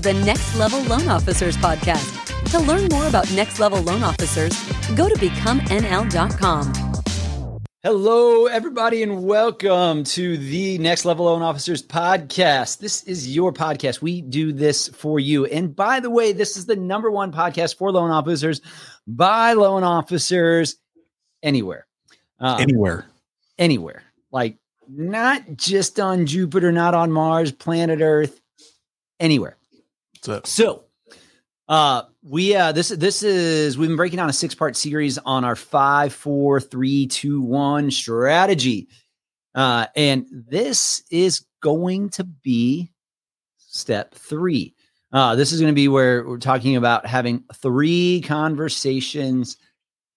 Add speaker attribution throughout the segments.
Speaker 1: is the Next Level Loan Officers Podcast. To learn more about Next Level Loan Officers, go to becomenl.com.
Speaker 2: Hello, everybody, and welcome to the Next Level Loan Officers podcast. This is your podcast. We do this for you. And by the way, this is the number one podcast for loan officers by loan officers anywhere.
Speaker 3: Um, anywhere.
Speaker 2: Anywhere. Like not just on Jupiter, not on Mars, planet Earth, anywhere. So, so uh, we uh, this this is we've been breaking down a six part series on our five, four, three, two, one strategy, uh, and this is going to be step three. Uh, this is going to be where we're talking about having three conversations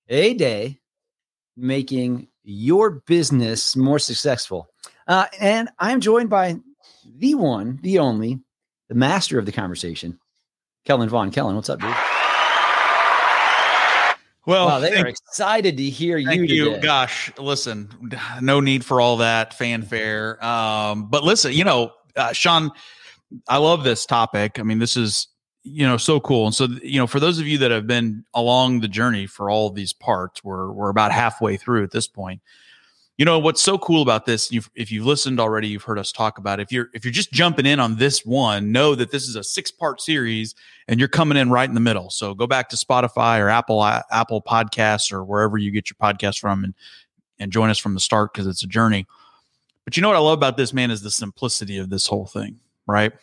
Speaker 2: a day, making your business more successful. Uh, and I'm joined by the one, the only, the master of the conversation, Kellen Vaughn. Kellen, what's up, dude?
Speaker 3: Well,
Speaker 2: wow, they thank, are excited to hear you. Thank you.
Speaker 3: Gosh, listen, no need for all that fanfare. Um, but listen, you know, uh, Sean, I love this topic. I mean, this is you know so cool. And so, you know, for those of you that have been along the journey for all these parts, we're we're about halfway through at this point you know what's so cool about this you've, if you've listened already you've heard us talk about it. if you're if you're just jumping in on this one know that this is a six part series and you're coming in right in the middle. So go back to spotify or apple uh, apple podcasts or wherever you get your podcast from and and join us from the start because it's a journey. But you know what i love about this man is the simplicity of this whole thing right?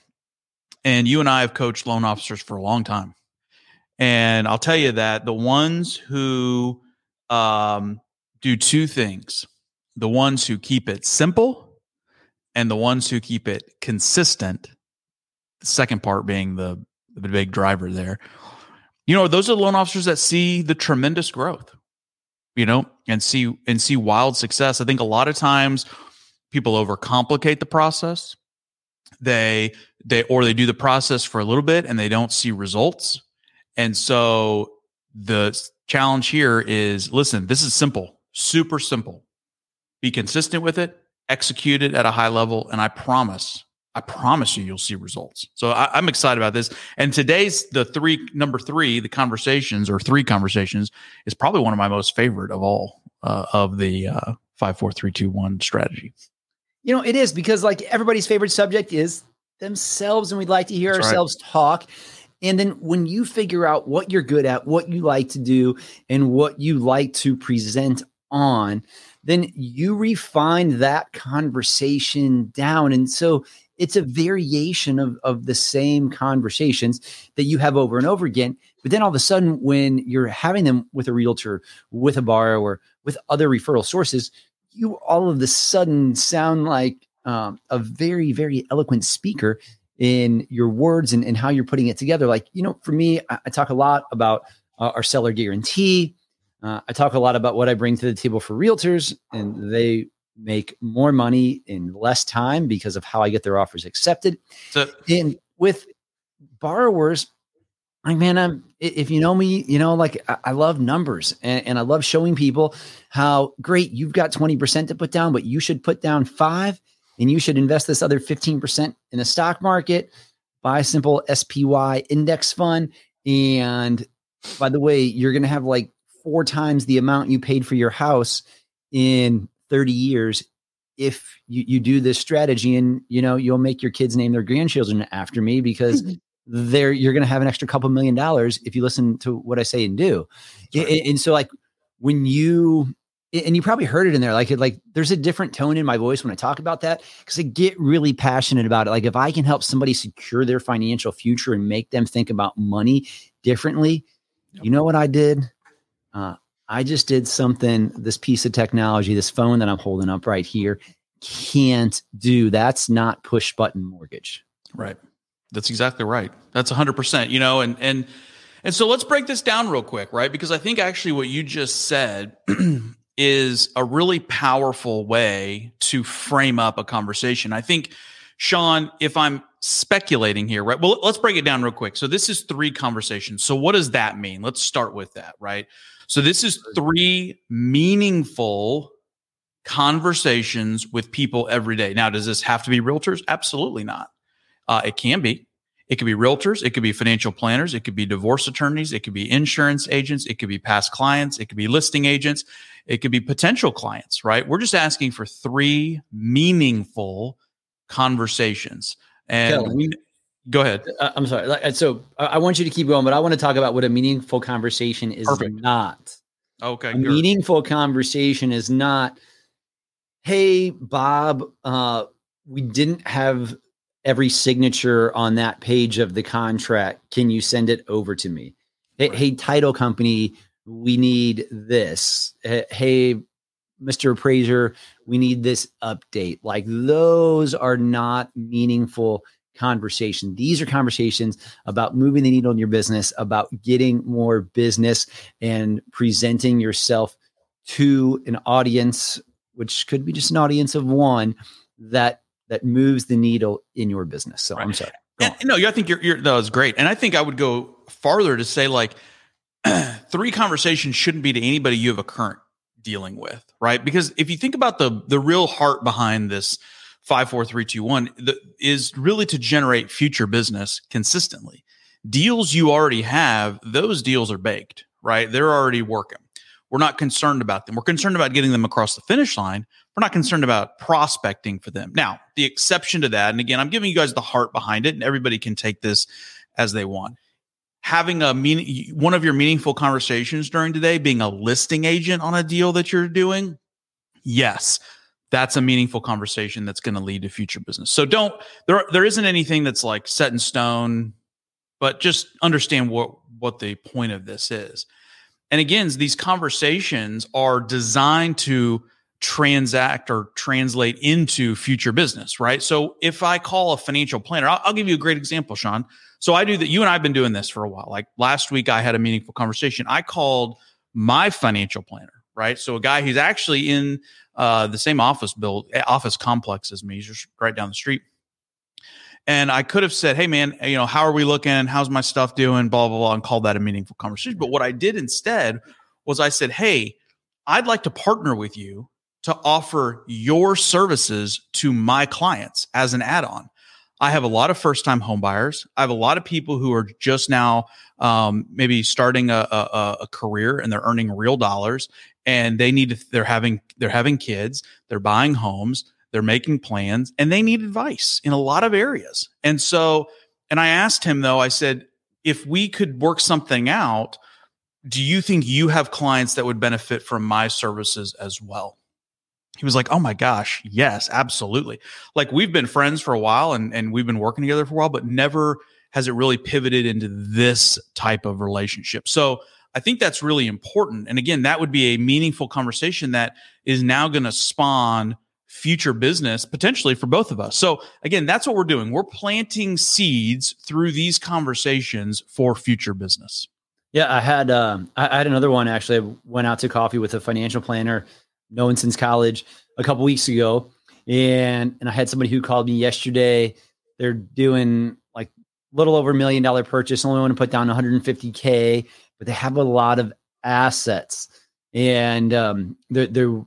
Speaker 3: And you and i have coached loan officers for a long time. And i'll tell you that the ones who um, do two things the ones who keep it simple and the ones who keep it consistent. The second part being the, the big driver there. You know, those are the loan officers that see the tremendous growth, you know, and see and see wild success. I think a lot of times people overcomplicate the process. They they or they do the process for a little bit and they don't see results. And so the challenge here is listen, this is simple, super simple be consistent with it, execute it at a high level, and I promise, I promise you, you'll see results. So I, am excited about this. And today's the three number three, the conversations or three conversations is probably one of my most favorite of all uh, of the uh, five, four, three, two, one strategy.
Speaker 2: You know, it is because like everybody's favorite subject is themselves, and we'd like to hear That's ourselves right. talk. And then when you figure out what you're good at, what you like to do, and what you like to present on, then you refine that conversation down. And so it's a variation of, of the same conversations that you have over and over again. But then all of a sudden, when you're having them with a realtor, with a borrower, with other referral sources, you all of a sudden sound like um, a very, very eloquent speaker in your words and, and how you're putting it together. Like, you know, for me, I, I talk a lot about uh, our seller guarantee. Uh, I talk a lot about what I bring to the table for realtors, and they make more money in less time because of how I get their offers accepted. So, and with borrowers, like man, I'm if you know me, you know, like I, I love numbers and, and, I love showing people how great you've got 20% to put down, but you should put down five and you should invest this other 15% in the stock market, buy a simple SPY index fund. And by the way, you're gonna have like four times the amount you paid for your house in 30 years if you, you do this strategy and you know you'll make your kids name their grandchildren after me because mm-hmm. you're going to have an extra couple million dollars if you listen to what i say and do right. and, and, so like when you and you probably heard it in there like like there's a different tone in my voice when i talk about that because i get really passionate about it like if i can help somebody secure their financial future and make them think about money differently yep. you know what i did uh, I just did something, this piece of technology, this phone that I'm holding up right here can't do. That's not push button mortgage.
Speaker 3: Right. That's exactly right. That's 100%, you know, and, and, and so let's break this down real quick, right? Because I think actually what you just said is a really powerful way to frame up a conversation. I think, Sean, if I'm speculating here, right? Well, let's break it down real quick. So this is three conversations. So what does that mean? Let's start with that, right? So this is three meaningful conversations with people every day. Now, does this have to be realtors? Absolutely not. Uh, it can be. It could be realtors, it could be financial planners, it could be divorce attorneys, it could be insurance agents, it could be past clients, it could be listing agents, it could be potential clients, right? We're just asking for three meaningful conversations. And we, go ahead.
Speaker 2: Uh, I'm sorry. So I want you to keep going, but I want to talk about what a meaningful conversation is Perfect. not.
Speaker 3: Okay.
Speaker 2: A meaningful conversation is not, hey, Bob, uh, we didn't have every signature on that page of the contract. Can you send it over to me? Hey, right. hey title company, we need this. Hey, Mr. Appraiser, we need this update. Like those are not meaningful conversation. These are conversations about moving the needle in your business, about getting more business and presenting yourself to an audience, which could be just an audience of one that that moves the needle in your business. So right. I'm sorry.
Speaker 3: And, no, I think you're, you're, that was great. And I think I would go farther to say like three conversations shouldn't be to anybody you have a current dealing with, right? Because if you think about the the real heart behind this five, four, three, two, one, is really to generate future business consistently. Deals you already have, those deals are baked, right? They're already working. We're not concerned about them. We're concerned about getting them across the finish line. We're not concerned about prospecting for them. Now, the exception to that, and again, I'm giving you guys the heart behind it, and everybody can take this as they want. Having a mean one of your meaningful conversations during the day, being a listing agent on a deal that you're doing, yes, that's a meaningful conversation that's going to lead to future business. So don't there there isn't anything that's like set in stone, but just understand what what the point of this is. And again, these conversations are designed to transact or translate into future business, right? So if I call a financial planner, I'll, I'll, give you a great example, Sean. So I do that. You and I have been doing this for a while. Like last week, I had a meaningful conversation. I called my financial planner, right? So a guy who's actually in uh, the same office build, eh, office complex as me, he's just right down the street. And I could have said, "Hey, man, you know, how are we looking? How's my stuff doing?" Blah blah blah, and called that a meaningful conversation. But what I did instead was I said, "Hey, I'd like to partner with you to offer your services to my clients as an add-on." I have a lot of first-time homebuyers. I have a lot of people who are just now um, maybe starting a, a, a career and they're earning real dollars, and they need to, they're having they're having kids, they're buying homes, they're making plans, and they need advice in a lot of areas. And so, and I asked him though, I said, if we could work something out, do you think you have clients that would benefit from my services as well? He was like, "Oh my gosh, yes, absolutely." Like we've been friends for a while and and we've been working together for a while, but never has it really pivoted into this type of relationship. So I think that's really important. And again, that would be a meaningful conversation that is now going to spawn future business potentially for both of us. So again, that's what we're doing. We're planting seeds through these conversations for future business.
Speaker 2: Yeah, I had uh, I had another one actually. I went out to coffee with a financial planner known since college a couple weeks ago, and and I had somebody who called me yesterday. They're doing like a little over a million dollar purchase. Only want to put down 150k but they have a lot of assets and um, they're, they're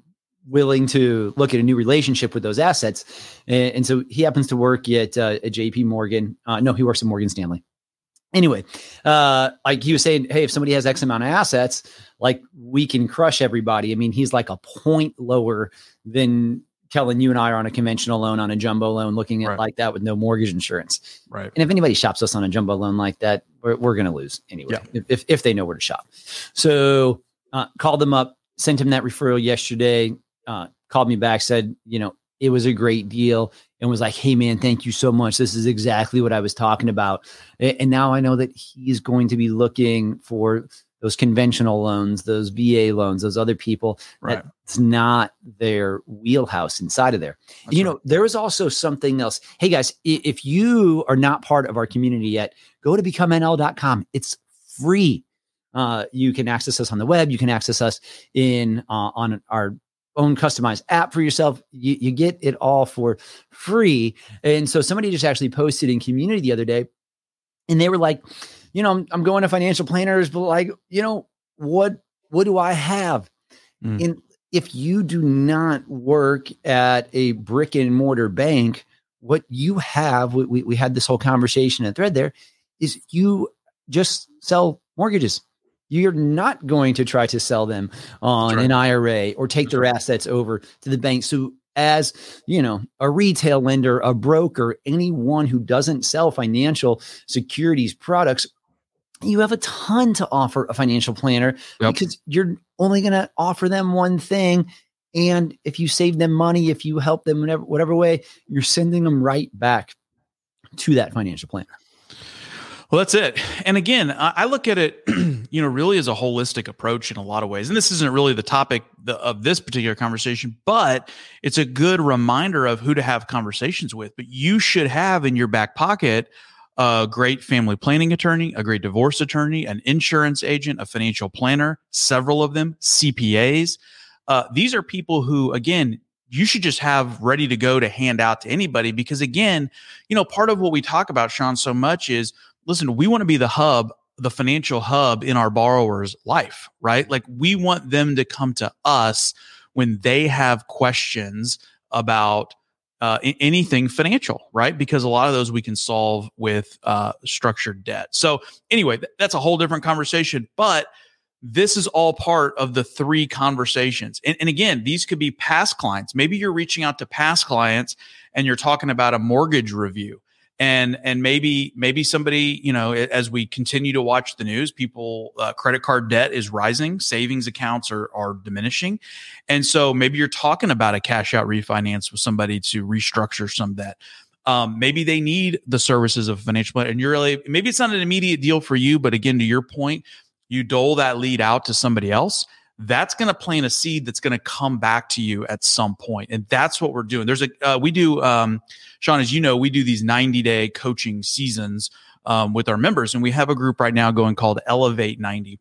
Speaker 2: willing to look at a new relationship with those assets. And, and so he happens to work at, uh, at JP Morgan. Uh, no, he works at Morgan Stanley. Anyway, uh, like he was saying, hey, if somebody has X amount of assets, like we can crush everybody. I mean, he's like a point lower than Kellen, you and I are on a conventional loan on a jumbo loan, looking at right. like that with no mortgage insurance.
Speaker 3: Right.
Speaker 2: And if anybody shops us on a jumbo loan like that, we're, we're going to lose anyway, yeah. if, if they know where to shop. So uh, called them up, sent him that referral yesterday, uh, called me back, said, you know, it was a great deal and was like, hey, man, thank you so much. This is exactly what I was talking about. And now I know that he's going to be looking for those conventional loans, those VA loans, those other people. Right. That's not their wheelhouse inside of there. That's you right. know, there is also something else. Hey guys, if you are not part of our community yet, go to becomenl.com. It's free. Uh, you can access us on the web. You can access us in uh, on our own customized app for yourself. You, you get it all for free. And so somebody just actually posted in community the other day, and they were like, you know, I'm, I'm going to financial planners, but like, you know, what what do I have? Mm. And if you do not work at a brick and mortar bank, what you have, we, we had this whole conversation and thread there, is you just sell mortgages. You're not going to try to sell them on right. an IRA or take That's their right. assets over to the bank. So as you know a retail lender a broker anyone who doesn't sell financial securities products you have a ton to offer a financial planner yep. because you're only going to offer them one thing and if you save them money if you help them whatever whatever way you're sending them right back to that financial planner
Speaker 3: well, that's it. And again, I look at it, you know, really as a holistic approach in a lot of ways. And this isn't really the topic of this particular conversation, but it's a good reminder of who to have conversations with. But you should have in your back pocket a great family planning attorney, a great divorce attorney, an insurance agent, a financial planner, several of them, CPAs. Uh, these are people who, again, you should just have ready to go to hand out to anybody because again you know part of what we talk about sean so much is listen, we want to be the hub, the financial hub in our borrower's life, right? Like we want them to come to us when they have questions about uh, anything financial, right? Because a lot of those we can solve with uh, structured debt. So, anyway, th- that's a whole different conversation. But this is all part of the three conversations. And, and, again, these could be past clients. Maybe you're reaching out to past clients and you're talking about a mortgage review and and maybe maybe somebody you know as we continue to watch the news people uh, credit card debt is rising savings accounts are are diminishing. And so maybe you're talking about a cash out refinance with somebody to restructure some debt. Um, maybe they need the services of a financial planner and you're really maybe it's not an immediate deal for you but again to your point you dole that lead out to somebody else that's going to plant a seed that's going to come back to you at some point and that's what we're doing there's a uh, we do um, sean as you know we do these 90 day coaching seasons um, with our members and we have a group right now going called elevate 90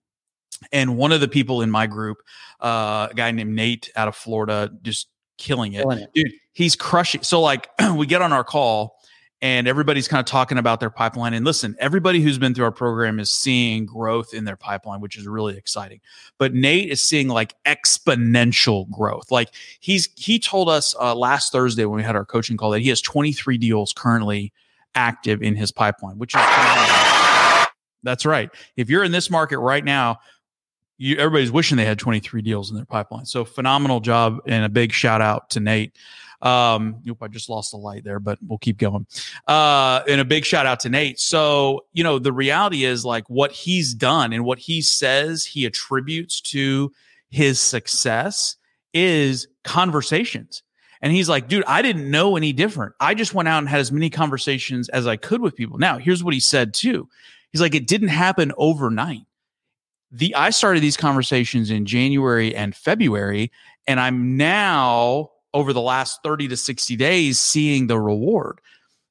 Speaker 3: and one of the people in my group uh, a guy named nate out of florida just killing it. killing it. dude he's crushing so like we get on our call and everybody's kind of talking about their pipeline. And listen, everybody who's been through our program is seeing growth in their pipeline, which is really exciting. But Nate is seeing like exponential growth. Like he's he told us uh, last Thursday when we had our coaching call that he has 23 deals currently active in his pipeline, which is that's right. If you're in this market right now, you, everybody's wishing they had 23 deals in their pipeline. So phenomenal job and a big shout out to Nate. Um, I just lost the light there, but we'll keep going. Uh, and a big shout out to Nate. So, you know, the reality is like what he's done and what he says he attributes to his success is conversations. And he's like, dude, I didn't know any different. I just went out and had as many conversations as I could with people. Now, here's what he said too. He's like, it didn't happen overnight. The I started these conversations in January and February, and I'm now over the last 30 to 60 days seeing the reward.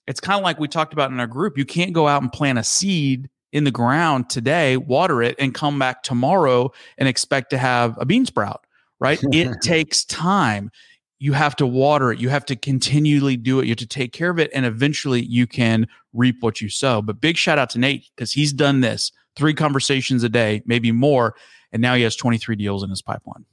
Speaker 3: It's kind of like we talked about in our group. You can't go out and plant a seed in the ground today, water it, and come back tomorrow and expect to have a bean sprout, right? it takes time. You have to water it. You have to continually do it. You have to take care of it. And eventually you can reap what you sow. But big shout out to Nate because he's done this three conversations a day, maybe more. And now he has 23 deals in his pipeline.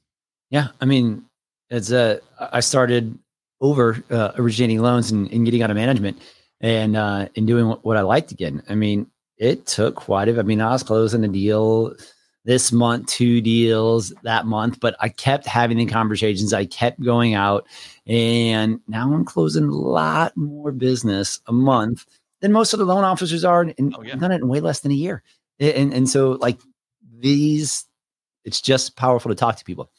Speaker 2: Yeah. I mean, it's a I started over uh, originating loans and, and, getting out of management and uh, and doing what, what I liked again. I mean, it took quite a. I mean, I was closing a deal this month, two deals that month, but I kept having the conversations. I kept going out, and now I'm closing a lot more business a month than most of the loan officers are, and oh, yeah. done it in way less than a year. And and so like these, it's just powerful to talk to people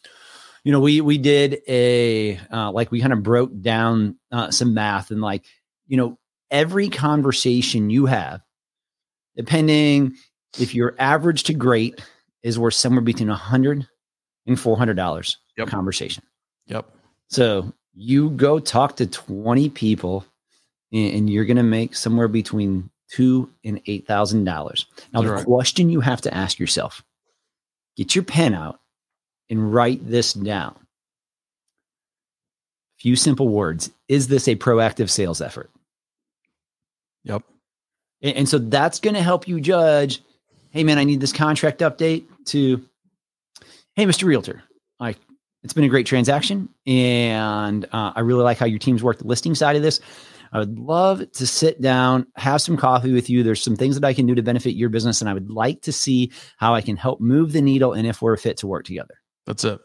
Speaker 2: you know, we we did a uh, like we kind of broke down uh, some math and like you know every conversation you have, depending if you're average to great, is worth somewhere between a hundred and four hundred dollars yep. conversation.
Speaker 3: Yep.
Speaker 2: So you go talk to twenty people, and, you're going to make somewhere between two and eight thousand dollars. Now, That's the right. question you have to ask yourself: Get your pen out and write this down. A few simple words. Is this a proactive sales effort?
Speaker 3: Yep.
Speaker 2: And, and so that's going to help you judge hey, man, I need this contract update to, hey, Mr. Realtor, I, it's been a great transaction. And uh, I really like how your teams work the listing side of this. I would love to sit down, have some coffee with you. There's some things that I can do to benefit your business, and I would like to see how I can help move the needle and if we're fit to work together.
Speaker 3: That's it.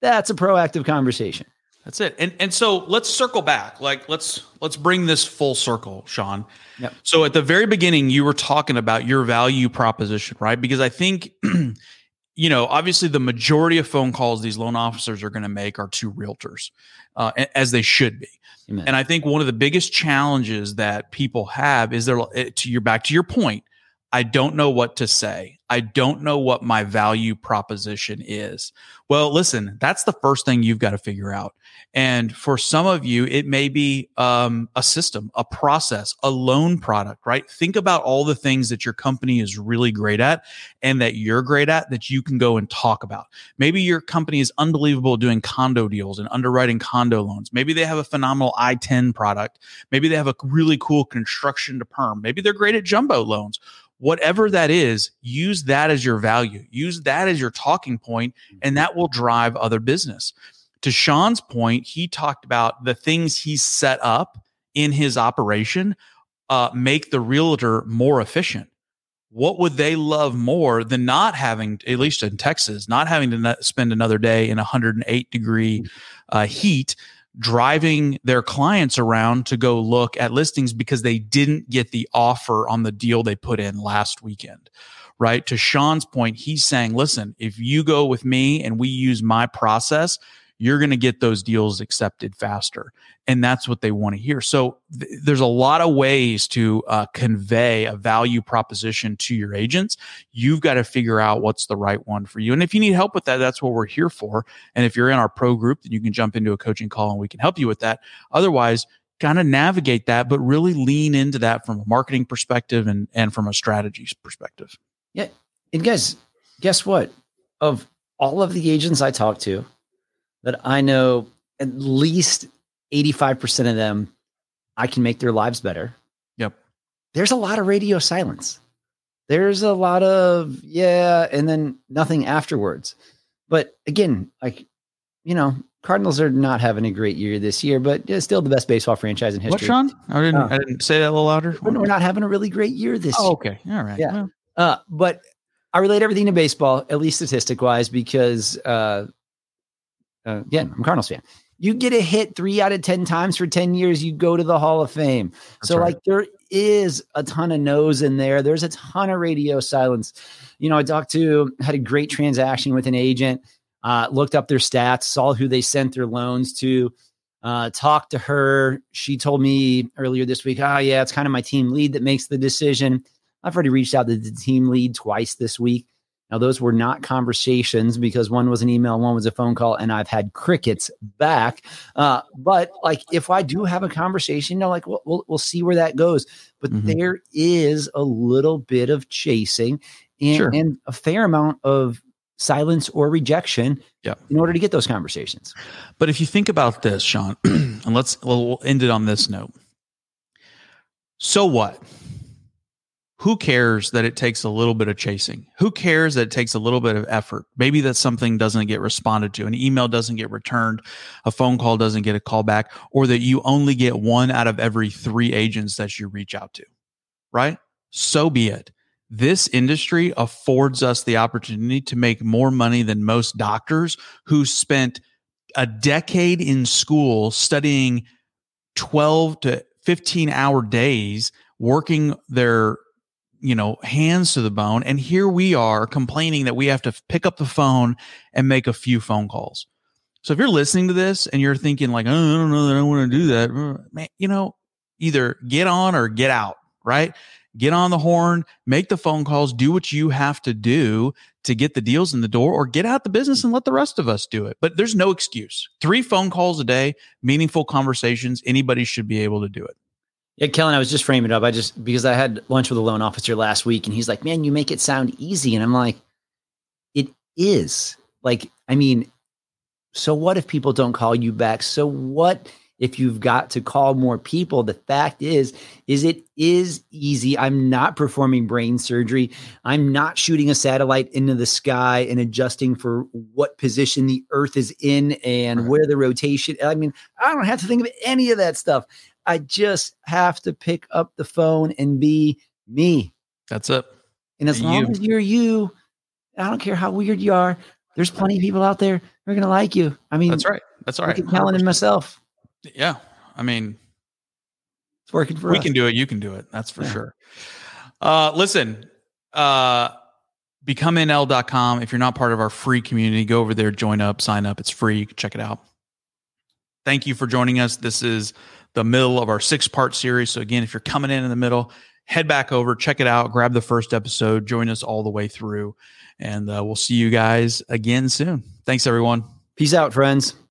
Speaker 2: That's a proactive conversation.
Speaker 3: That's it. And and so let's circle back. Like let's let's bring this full circle, Sean.
Speaker 2: Yep.
Speaker 3: So at the very beginning you were talking about your value proposition, right? Because I think you know, obviously the majority of phone calls these loan officers are going to make are to realtors, uh, as they should be. Amen. And I think one of the biggest challenges that people have is they're eh, to your back to your point. I don't know what to say. I don't know what my value proposition is. Well, listen, that's the first thing you've got to figure out. And for some of you, it may be um, a system, a process, a loan product, right? Think about all the things that your company is really great at and that you're great at that you can go and talk about. Maybe your company is unbelievable doing condo deals and underwriting condo loans. Maybe they have a phenomenal I 10 product. Maybe they have a really cool construction to perm. Maybe they're great at jumbo loans whatever that is, use that as your value, use that as your talking point, and that will drive other business. To Sean's point, he talked about the things he's set up in his operation uh, make the realtor more efficient. What would they love more than not having, at least in Texas, not having to spend another day in 108 degree uh, heat driving their clients around to go look at listings because they didn't get the offer on the deal they put in last weekend? Right. To Sean's point, he's saying, listen, if you go with me and we use my process, you're going to get those deals accepted faster. And that's what they want to hear. So th- there's a lot of ways to uh, convey a value proposition to your agents. You've got to figure out what's the right one for you. And if you need help with that, that's what we're here for. And if you're in our pro group, then you can jump into a coaching call and we can help you with that. Otherwise, kind of navigate that, but really lean into that from a marketing perspective and, and from a strategies perspective.
Speaker 2: Yeah. And guys, guess what? Of all of the agents I talk to, that I know at least 85% of them, I can make their lives better.
Speaker 3: Yep.
Speaker 2: There's a lot of radio silence. There's a lot of, yeah, and then nothing afterwards. But again, like, you know, Cardinals are not having a great year this year, but still the best baseball franchise in history.
Speaker 3: What, Sean? I didn't, oh. I didn't say that a little louder.
Speaker 2: We're not having a really great year this
Speaker 3: oh,
Speaker 2: year.
Speaker 3: Okay. All right.
Speaker 2: Yeah. Well. Uh, but I relate everything to baseball, at least statistic wise, because uh, uh, again, I'm a Cardinals fan. You get a hit three out of 10 times for 10 years, you go to the Hall of Fame. That's so, right. like, there is a ton of no's in there. There's a ton of radio silence. You know, I talked to, had a great transaction with an agent, uh, looked up their stats, saw who they sent their loans to, uh, talked to her. She told me earlier this week, oh, yeah, it's kind of my team lead that makes the decision. I've already reached out to the team lead twice this week. Now, those were not conversations because one was an email, one was a phone call, and I've had crickets back. Uh, but like, if I do have a conversation, you know, like we'll, we'll, we'll see where that goes. But mm-hmm. there is a little bit of chasing and, sure. and a fair amount of silence or rejection
Speaker 3: yeah.
Speaker 2: in order to get those conversations.
Speaker 3: But if you think about this, Sean, and let's we'll end it on this note. So what? Who cares that it takes a little bit of chasing? Who cares that it takes a little bit of effort? Maybe that something doesn't get responded to, an email doesn't get returned, a phone call doesn't get a call back, or that you only get one out of every three agents that you reach out to, right? So be it. This industry affords us the opportunity to make more money than most doctors who spent a decade in school studying 12 to 15 hour days working their you know, hands to the bone. And here we are complaining that we have to pick up the phone and make a few phone calls. So if you're listening to this and you're thinking like, oh, I don't know that I want to do that, man, you know, either get on or get out, right? Get on the horn, make the phone calls, do what you have to do to get the deals in the door or get out the business and let the rest of us do it. But there's no excuse. Three phone calls a day, meaningful conversations, anybody should be able to do it.
Speaker 2: Yeah, Kellen, I was just framing it up. I just because I had lunch with a loan officer last week and he's like, Man, you make it sound easy. And I'm like, It is. Like, I mean, so what if people don't call you back? So what if you've got to call more people. The fact is is it is easy. I'm not performing brain surgery. I'm not shooting a satellite into the sky and adjusting for what position the earth is in and where the rotation i mean i don't have to think of any of that stuff. I just have to pick up the phone and be me.
Speaker 3: That's it.
Speaker 2: And as long you. as you're you i don't care how weird you are there's plenty of people out there who are going to like you. I mean
Speaker 3: that's right. That's all right.
Speaker 2: I telling in myself
Speaker 3: yeah. I mean,
Speaker 2: it's working for
Speaker 3: we
Speaker 2: us.
Speaker 3: can do it. You can do it. That's for yeah. sure. Uh, listen, uh, becomenl.com. If you're not part of our free community, go over there, join up, sign up. It's free. check it out. Thank you for joining us. This is the middle of our six part series. So, again, if you're coming in in the middle, head back over, check it out, grab the first episode, join us all the way through, and uh, we'll see you guys again soon. Thanks, everyone.
Speaker 2: Peace out, friends.